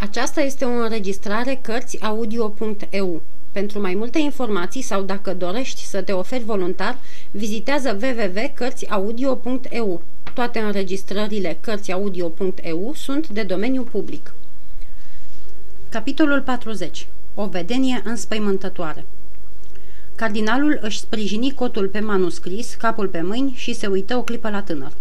Aceasta este o înregistrare Cărțiaudio.eu. Pentru mai multe informații sau dacă dorești să te oferi voluntar, vizitează www.cărțiaudio.eu. Toate înregistrările Cărțiaudio.eu sunt de domeniu public. Capitolul 40. O vedenie înspăimântătoare Cardinalul își sprijini cotul pe manuscris, capul pe mâini și se uită o clipă la tânăr.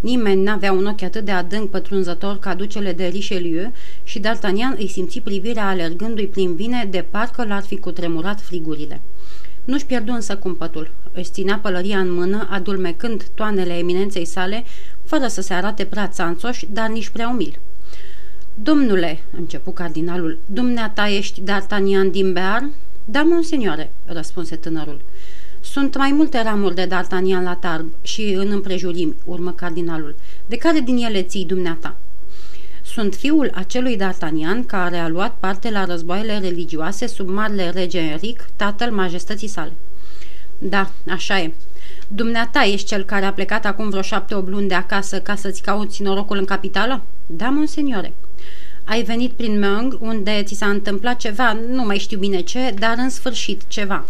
Nimeni n-avea un ochi atât de adânc pătrunzător ca ducele de Richelieu și D'Artagnan îi simți privirea alergându-i prin vine de parcă l-ar fi cutremurat frigurile. Nu-și pierdu însă cumpătul. Își ținea pălăria în mână, adulmecând toanele eminenței sale, fără să se arate prea țanțoș, dar nici prea umil. Domnule, începu cardinalul, dumneata ești D'Artagnan din Bear? Da, monsenioare, răspunse tânărul. Sunt mai multe ramuri de D'Artagnan la Tarb și în împrejurimi, urmă cardinalul. De care din ele ții dumneata? Sunt fiul acelui D'Artagnan care a luat parte la războaiele religioase sub marele rege Enric, tatăl majestății sale. Da, așa e. Dumneata ești cel care a plecat acum vreo șapte-o luni de acasă ca să-ți cauți norocul în capitală? Da, monseniore. Ai venit prin Meung, unde ți s-a întâmplat ceva, nu mai știu bine ce, dar în sfârșit ceva.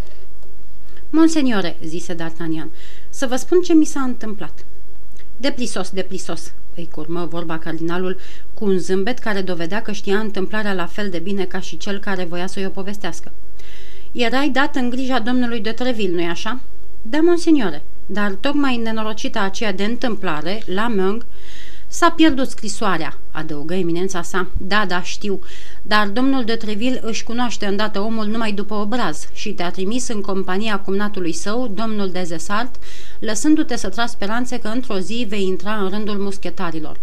Monseniore, zise D'Artagnan, să vă spun ce mi s-a întâmplat. Deplisos, deplisos, îi curmă vorba cardinalul cu un zâmbet care dovedea că știa întâmplarea la fel de bine ca și cel care voia să-i o povestească. Erai dat în grija domnului de Treville, nu-i așa? Da, monseniore, dar tocmai nenorocită aceea de întâmplare, la Meung, S-a pierdut scrisoarea, adăugă eminența sa. Da, da, știu, dar domnul de Treville își cunoaște îndată omul numai după obraz și te-a trimis în compania cumnatului său, domnul de Zesart, lăsându-te să tragi speranțe că într-o zi vei intra în rândul muschetarilor.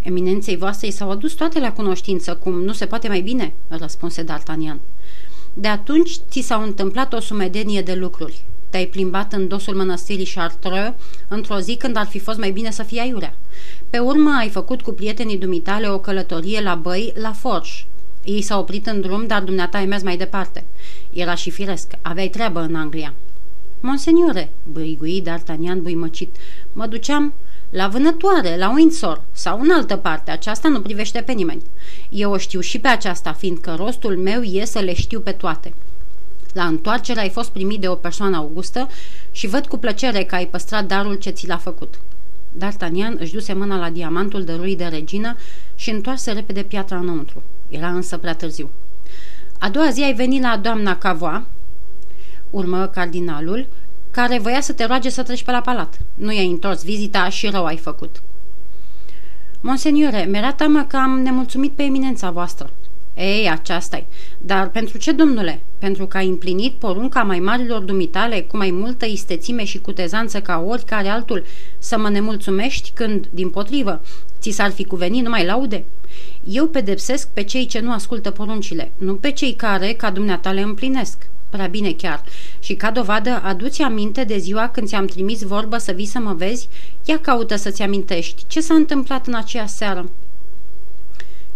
Eminenței voastre s-au adus toate la cunoștință, cum nu se poate mai bine, răspunse D'Artagnan. De atunci ți s-au întâmplat o sumedenie de lucruri. Te-ai plimbat în dosul mănăstirii Chartreux într-o zi când ar fi fost mai bine să fii aiurea. Pe urmă ai făcut cu prietenii dumitale o călătorie la băi la Forș. Ei s-au oprit în drum, dar dumneata ai mers mai departe. Era și firesc, aveai treabă în Anglia. Monseniore, băigui D'Artagnan buimăcit, mă duceam la vânătoare, la Windsor sau în altă parte, aceasta nu privește pe nimeni. Eu o știu și pe aceasta, fiindcă rostul meu e să le știu pe toate. La întoarcere ai fost primit de o persoană augustă și văd cu plăcere că ai păstrat darul ce ți l-a făcut. D'Artagnan își duse mâna la diamantul dăruit de regină și întoarse repede piatra înăuntru. Era însă prea târziu. A doua zi ai venit la doamna Cavoa, urmă cardinalul, care voia să te roage să treci pe la palat. Nu i-ai întors vizita și rău ai făcut. Monseniore, mi-era teamă că am nemulțumit pe eminența voastră. Ei, aceasta -i. Dar pentru ce, domnule? Pentru că ai împlinit porunca mai marilor dumitale cu mai multă istețime și cutezanță ca oricare altul să mă nemulțumești când, din potrivă, ți s-ar fi cuvenit numai laude? Eu pedepsesc pe cei ce nu ascultă poruncile, nu pe cei care, ca dumneata, le împlinesc. Prea bine chiar. Și ca dovadă, aduți aminte de ziua când ți-am trimis vorbă să vii să mă vezi? Ia caută să-ți amintești. Ce s-a întâmplat în aceea seară?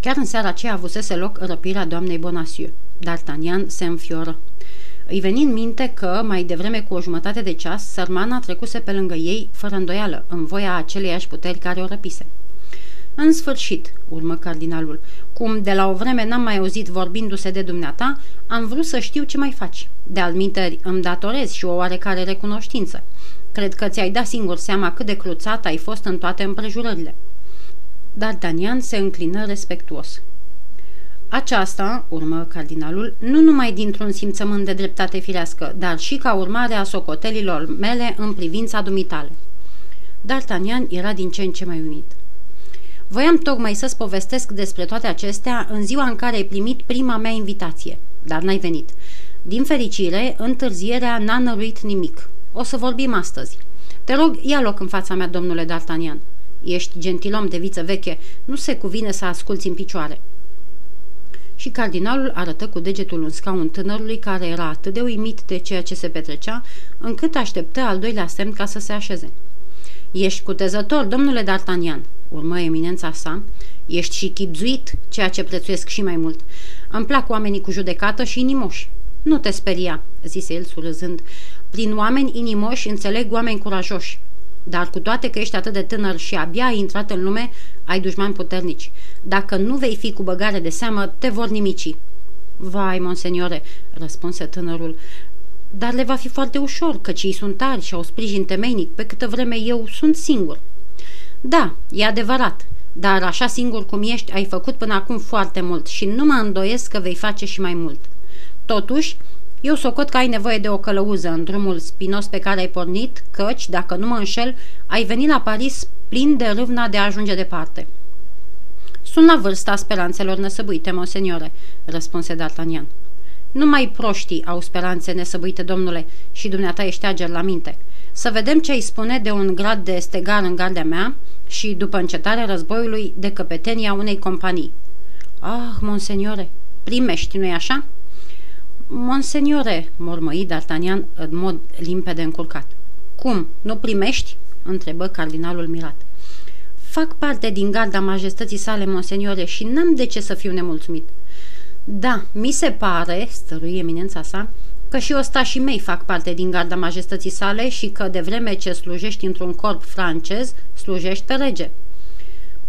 Chiar în seara aceea avusese loc răpirea doamnei Bonacieux. D'Artagnan se înfioră. Îi veni în minte că, mai devreme cu o jumătate de ceas, sărmana trecuse pe lângă ei, fără îndoială, în voia aceleiași puteri care o răpise. În sfârșit, urmă cardinalul, cum de la o vreme n-am mai auzit vorbindu-se de dumneata, am vrut să știu ce mai faci. De alminteri îmi datorez și o oarecare recunoștință. Cred că ți-ai dat singur seama cât de cruțat ai fost în toate împrejurările. D'Artagnan se înclină respectuos. Aceasta, urmă cardinalul, nu numai dintr-un simțământ de dreptate firească, dar și ca urmare a socotelilor mele în privința dumitale. D'Artagnan era din ce în ce mai umit. Voiam tocmai să-ți povestesc despre toate acestea în ziua în care ai primit prima mea invitație, dar n-ai venit. Din fericire, întârzierea n-a năruit nimic. O să vorbim astăzi. Te rog, ia loc în fața mea, domnule D'Artagnan. Ești gentilom de viță veche, nu se cuvine să asculți în picioare. Și cardinalul arătă cu degetul un scaun tânărului care era atât de uimit de ceea ce se petrecea, încât așteptă al doilea semn ca să se așeze. Ești cutezător, domnule D'Artagnan, urmă eminența sa, ești și chipzuit, ceea ce prețuiesc și mai mult. Îmi plac oamenii cu judecată și inimoși. Nu te speria, zise el surâzând. Prin oameni inimoși înțeleg oameni curajoși. Dar cu toate că ești atât de tânăr și abia ai intrat în lume, ai dușmani puternici. Dacă nu vei fi cu băgare de seamă, te vor nimici. Vai, monseniore, răspunse tânărul, dar le va fi foarte ușor, căci ei sunt tari și au sprijin temeinic, pe câtă vreme eu sunt singur. Da, e adevărat, dar așa singur cum ești, ai făcut până acum foarte mult și nu mă îndoiesc că vei face și mai mult. Totuși, eu socot că ai nevoie de o călăuză în drumul spinos pe care ai pornit, căci, dacă nu mă înșel, ai venit la Paris plin de râvna de a ajunge departe. Sunt la vârsta speranțelor nesăbuite, monseniore, răspunse D'Artagnan. Numai proștii au speranțe nesăbuite, domnule, și dumneata ești ager la minte. Să vedem ce îi spune de un grad de stegar în garda mea și, după încetarea războiului, de căpetenia unei companii. Ah, monseniore, primești, nu-i așa?" Monseniore, mormăi D'Artagnan în mod limpede încurcat. Cum, nu primești?" întrebă cardinalul mirat. Fac parte din garda majestății sale, monseniore, și n-am de ce să fiu nemulțumit." Da, mi se pare," stărui eminența sa, că și ostașii mei fac parte din garda majestății sale și că de vreme ce slujești într-un corp francez, slujești pe rege."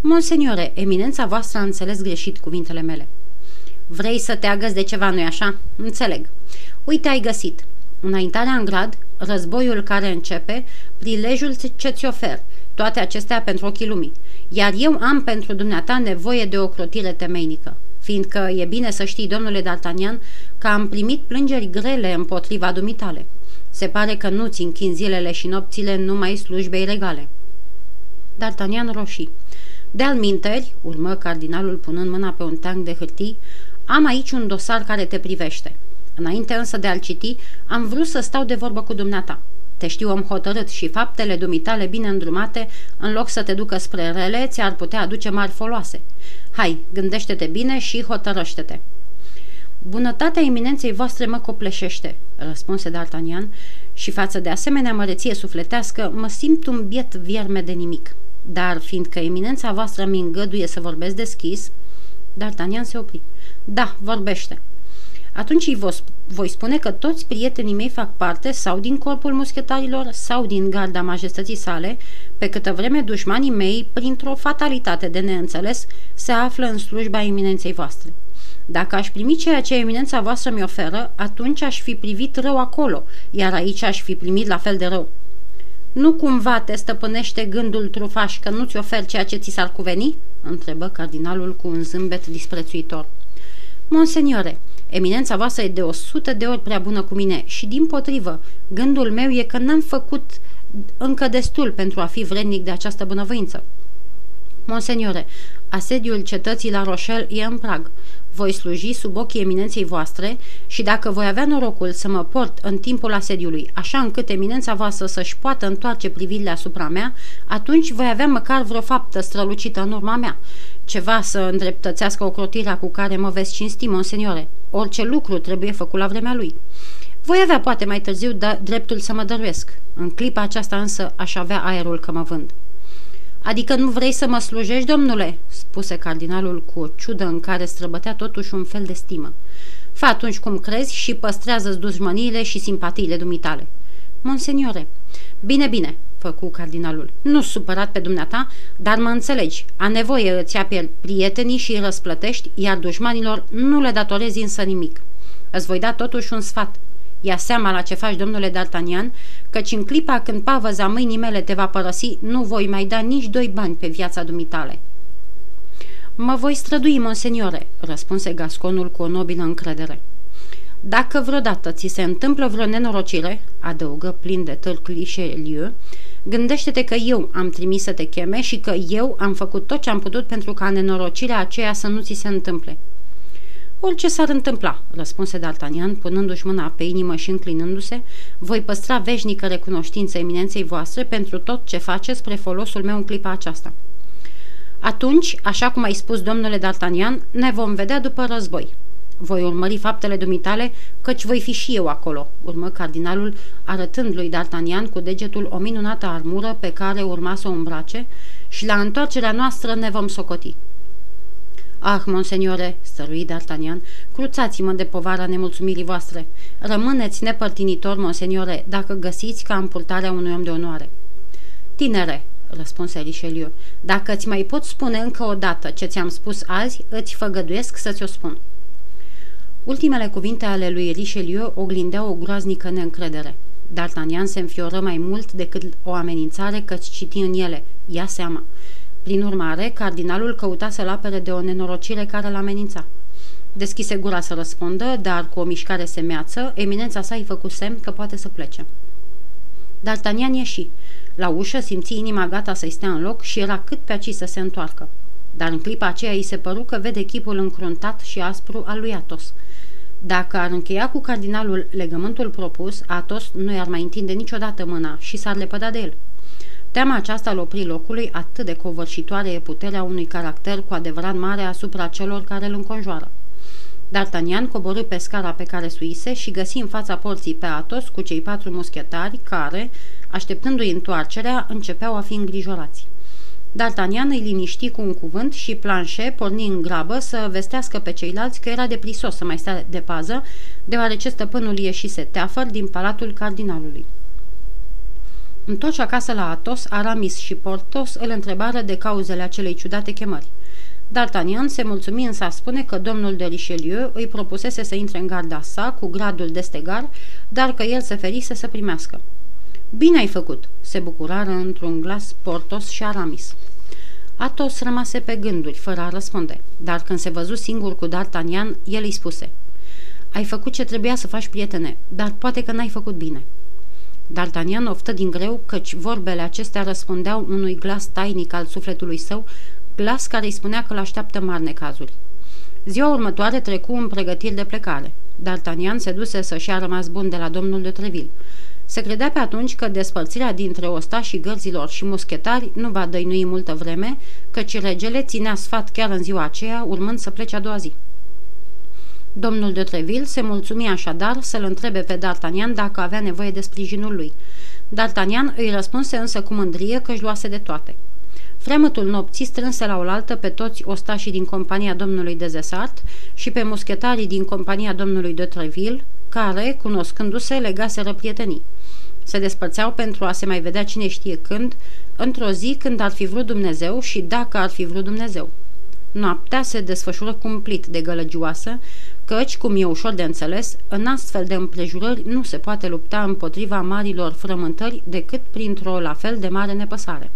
Monseniore, eminența voastră a înțeles greșit cuvintele mele. Vrei să te agăți de ceva, nu-i așa? Înțeleg. Uite, ai găsit. Înaintarea în grad, războiul care începe, prilejul ce ți ofer, toate acestea pentru ochii lumii. Iar eu am pentru dumneata nevoie de o crotire temeinică, fiindcă e bine să știi, domnule D'Artagnan, că am primit plângeri grele împotriva dumitale. Se pare că nu-ți închin zilele și nopțile numai slujbei regale. D'Artagnan roșii. De-al minteri, urmă cardinalul punând mâna pe un tank de hârtii, am aici un dosar care te privește. Înainte însă de a-l citi, am vrut să stau de vorbă cu dumneata. Te știu om hotărât și faptele dumitale bine îndrumate, în loc să te ducă spre rele, ți-ar putea aduce mari foloase. Hai, gândește-te bine și hotărăște-te. Bunătatea eminenței voastre mă copleșește, răspunse D'Artagnan, și față de asemenea măreție sufletească, mă simt un biet vierme de nimic. Dar, fiindcă eminența voastră mi îngăduie să vorbesc deschis, D'Artagnan se opri. Da, vorbește. Atunci îi voi spune că toți prietenii mei fac parte sau din corpul muschetarilor sau din garda majestății sale, pe câtă vreme dușmanii mei, printr-o fatalitate de neînțeles, se află în slujba eminenței voastre. Dacă aș primi ceea ce eminența voastră mi oferă, atunci aș fi privit rău acolo, iar aici aș fi primit la fel de rău. Nu cumva te stăpânește gândul trufaș că nu-ți ofer ceea ce ți s-ar cuveni?" întrebă cardinalul cu un zâmbet disprețuitor. Monseniore, eminența voastră e de o sută de ori prea bună cu mine și, din potrivă, gândul meu e că n-am făcut încă destul pentru a fi vrednic de această bunăvoință. Monseniore, asediul cetății la Rochelle e în prag. Voi sluji sub ochii eminenței voastre și dacă voi avea norocul să mă port în timpul asediului, așa încât eminența voastră să-și poată întoarce privirile asupra mea, atunci voi avea măcar vreo faptă strălucită în urma mea ceva să îndreptățească ocrotirea cu care mă veți cinsti, monseniore. Orice lucru trebuie făcut la vremea lui. Voi avea poate mai târziu da, dreptul să mă dăruiesc. În clipa aceasta însă aș avea aerul că mă vând. Adică nu vrei să mă slujești, domnule?" spuse cardinalul cu o ciudă în care străbătea totuși un fel de stimă. Fă atunci cum crezi și păstrează-ți dușmăniile și simpatiile dumitale." Monseniore, bine, bine, făcu cardinalul. Nu supărat pe dumneata, dar mă înțelegi. A nevoie îți ia prietenii și îi răsplătești, iar dușmanilor nu le datorezi însă nimic. Îți voi da totuși un sfat. Ia seama la ce faci, domnule D'Artagnan, căci în clipa când pavăza mâinii mele te va părăsi, nu voi mai da nici doi bani pe viața dumitale. Mă voi strădui, monseniore, răspunse Gasconul cu o nobilă încredere. Dacă vreodată ți se întâmplă vreo nenorocire, adăugă plin de târclișe Lieu, Gândește-te că eu am trimis să te cheme și că eu am făcut tot ce am putut pentru ca nenorocirea aceea să nu ți se întâmple. Orice s-ar întâmpla, răspunse D'Artagnan, punându-și mâna pe inimă și înclinându-se, voi păstra veșnică recunoștință eminenței voastre pentru tot ce faceți spre folosul meu în clipa aceasta. Atunci, așa cum ai spus domnule D'Artagnan, ne vom vedea după război. Voi urmări faptele dumitale, căci voi fi și eu acolo, urmă cardinalul, arătând lui D'Artagnan cu degetul o minunată armură pe care urma să o îmbrace și la întoarcerea noastră ne vom socoti. Ah, monseniore, stărui D'Artagnan, cruțați-mă de povara nemulțumirii voastre. Rămâneți nepărtinitor, monseniore, dacă găsiți ca în purtarea unui om de onoare. Tinere, răspunse Richelieu, dacă îți mai pot spune încă o dată ce ți-am spus azi, îți făgăduiesc să ți-o spun. Ultimele cuvinte ale lui Richelieu oglindeau o groaznică neîncredere. D'Artagnan se înfioră mai mult decât o amenințare căci citi în ele. Ia seama. Prin urmare, cardinalul căuta să-l apere de o nenorocire care l-amenința. Deschise gura să răspundă, dar cu o mișcare semeață, eminența sa îi făcu semn că poate să plece. D'Artagnan ieși. La ușă simți inima gata să-i stea în loc și era cât pe aci să se întoarcă. Dar în clipa aceea îi se păru că vede chipul încruntat și aspru al lui Atos. Dacă ar încheia cu cardinalul legământul propus, Atos nu i-ar mai întinde niciodată mâna și s-ar lepăda de el. Teama aceasta îl opri locului, atât de covârșitoare e puterea unui caracter cu adevărat mare asupra celor care îl înconjoară. D'Artagnan coborâ pe scara pe care suise și găsi în fața porții pe Atos cu cei patru muschetari care, așteptându-i întoarcerea, începeau a fi îngrijorați. D'Artagnan îi liniști cu un cuvânt și Planchet porni în grabă să vestească pe ceilalți că era de prisos să mai stea de pază, deoarece stăpânul ieșise teafăr din palatul cardinalului. Întorși acasă la Atos, Aramis și Portos îl întrebară de cauzele acelei ciudate chemări. D'Artagnan se mulțumi însă a spune că domnul de Richelieu îi propusese să intre în garda sa cu gradul de stegar, dar că el se ferise să primească. Bine ai făcut!" se bucurară într-un glas Portos și Aramis. Atos rămase pe gânduri, fără a răspunde, dar când se văzu singur cu D'Artagnan, el îi spuse Ai făcut ce trebuia să faci, prietene, dar poate că n-ai făcut bine." D'Artagnan oftă din greu, căci vorbele acestea răspundeau unui glas tainic al sufletului său, glas care îi spunea că l-așteaptă mari necazuri. Ziua următoare trecu în pregătiri de plecare. D'Artagnan se duse să-și a rămas bun de la domnul de Treville. Se credea pe atunci că despărțirea dintre ostașii gărzilor și muschetari nu va dăinui multă vreme, căci regele ținea sfat chiar în ziua aceea, urmând să plece a doua zi. Domnul de Treville se mulțumia așadar să-l întrebe pe D'Artagnan dacă avea nevoie de sprijinul lui. D'Artagnan îi răspunse însă cu mândrie că își luase de toate. Fremătul nopții strânse la oaltă pe toți ostașii din compania domnului de Zesart și pe muschetarii din compania domnului de Treville, care, cunoscându-se, legaseră prietenii. Se despărțeau pentru a se mai vedea cine știe când, într-o zi când ar fi vrut Dumnezeu și dacă ar fi vrut Dumnezeu. Noaptea se desfășură cumplit de gălăgioasă, căci, cum e ușor de înțeles, în astfel de împrejurări nu se poate lupta împotriva marilor frământări decât printr-o la fel de mare nepăsare.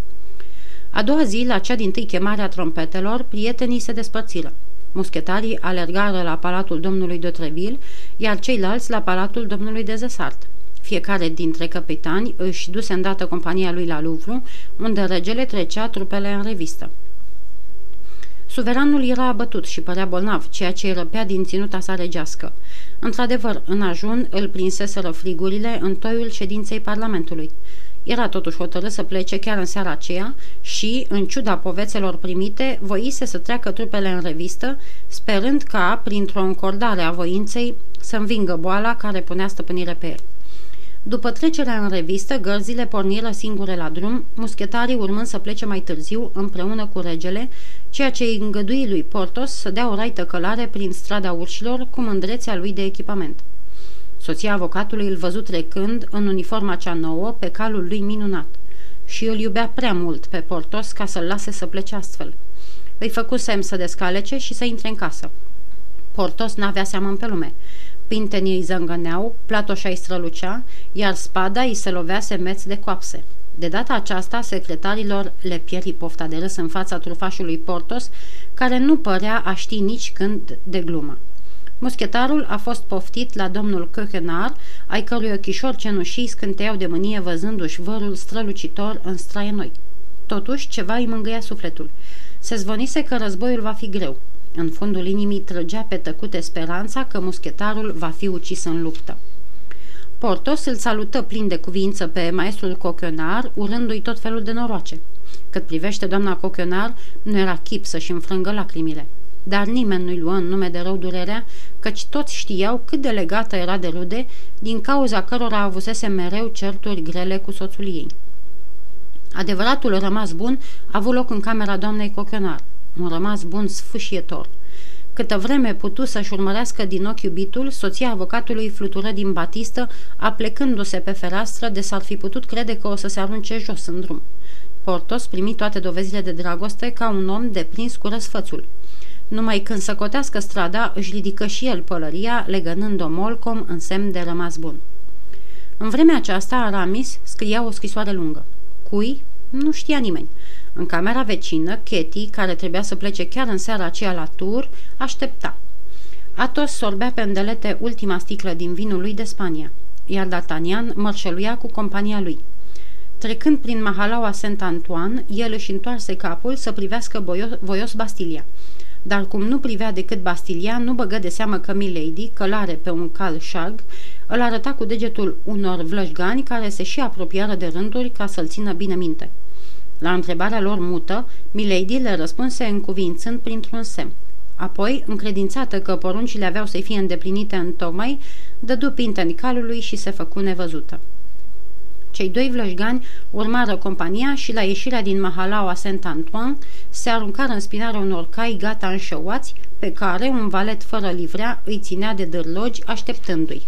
A doua zi, la cea din tâi chemare a trompetelor, prietenii se despărțiră. Muschetarii alergară la palatul domnului de Treville, iar ceilalți la palatul domnului de Zesart. Fiecare dintre capitani își duse îndată compania lui la Louvre, unde regele trecea trupele în revistă. Suveranul era abătut și părea bolnav, ceea ce îi răpea din ținuta sa regească. Într-adevăr, în ajun îl prinseseră frigurile în toiul ședinței Parlamentului. Era totuși hotărât să plece chiar în seara aceea și, în ciuda povețelor primite, voise să treacă trupele în revistă, sperând ca, printr-o încordare a voinței, să învingă boala care punea stăpânire pe el. După trecerea în revistă, gărzile porniră singure la drum, muschetarii urmând să plece mai târziu împreună cu regele, ceea ce îi îngădui lui Portos să dea o raită călare prin strada urșilor cu mândrețea lui de echipament. Soția avocatului îl văzut trecând în uniforma cea nouă pe calul lui minunat și îl iubea prea mult pe Portos ca să-l lase să plece astfel. Îi făcu semn să descalece și să intre în casă. Portos n-avea seamă pe lume. Pintenii îi zângăneau, platoșa îi strălucea, iar spada îi se lovea semeț de coapse. De data aceasta, secretarilor le pieri pofta de râs în fața trufașului Portos, care nu părea a ști nici când de glumă. Muschetarul a fost poftit la domnul Cochenar, ai cărui ochișori cenușii scânteiau de mânie văzându-și vărul strălucitor în straie noi. Totuși, ceva îi mângâia sufletul. Se zvonise că războiul va fi greu. În fundul inimii trăgea pe tăcute speranța că muschetarul va fi ucis în luptă. Portos îl salută plin de cuvință pe maestrul Cochenar, urându-i tot felul de noroace. Cât privește doamna Cochenar, nu era chip să-și înfrângă lacrimile dar nimeni nu-i luă în nume de rău durerea, căci toți știau cât de legată era de rude, din cauza cărora avusese mereu certuri grele cu soțul ei. Adevăratul rămas bun a avut loc în camera doamnei Cochenar, un rămas bun sfâșietor. Câtă vreme putu să-și urmărească din ochi iubitul, soția avocatului flutură din batistă, aplecându-se pe fereastră, de s-ar fi putut crede că o să se arunce jos în drum. Portos primi toate dovezile de dragoste ca un om deprins cu răsfățul. Numai când să cotească strada, își ridică și el pălăria, legănând-o molcom în semn de rămas bun. În vremea aceasta, Aramis scria o scrisoare lungă. Cui? Nu știa nimeni. În camera vecină, Katie, care trebuia să plece chiar în seara aceea la tur, aștepta. Atos sorbea pe îndelete ultima sticlă din vinul lui de Spania, iar D'Artagnan mărșăluia cu compania lui. Trecând prin mahalaua Saint-Antoine, el își întoarse capul să privească voios, voios Bastilia. Dar cum nu privea decât Bastilia, nu băgă de seamă că Milady, călare pe un cal șarg, îl arăta cu degetul unor vlășgani care se și apropiară de rânduri ca să-l țină bine minte. La întrebarea lor mută, Milady le răspunse încuvințând printr-un semn. Apoi, încredințată că poruncile aveau să fie îndeplinite în tocmai, dădu pinteni calului și se făcu nevăzută. Cei doi vlășgani urmară compania și la ieșirea din Mahalaua Saint-Antoine se aruncară în spinarea unor cai gata înșăuați, pe care un valet fără livrea îi ținea de dârlogi așteptându-i.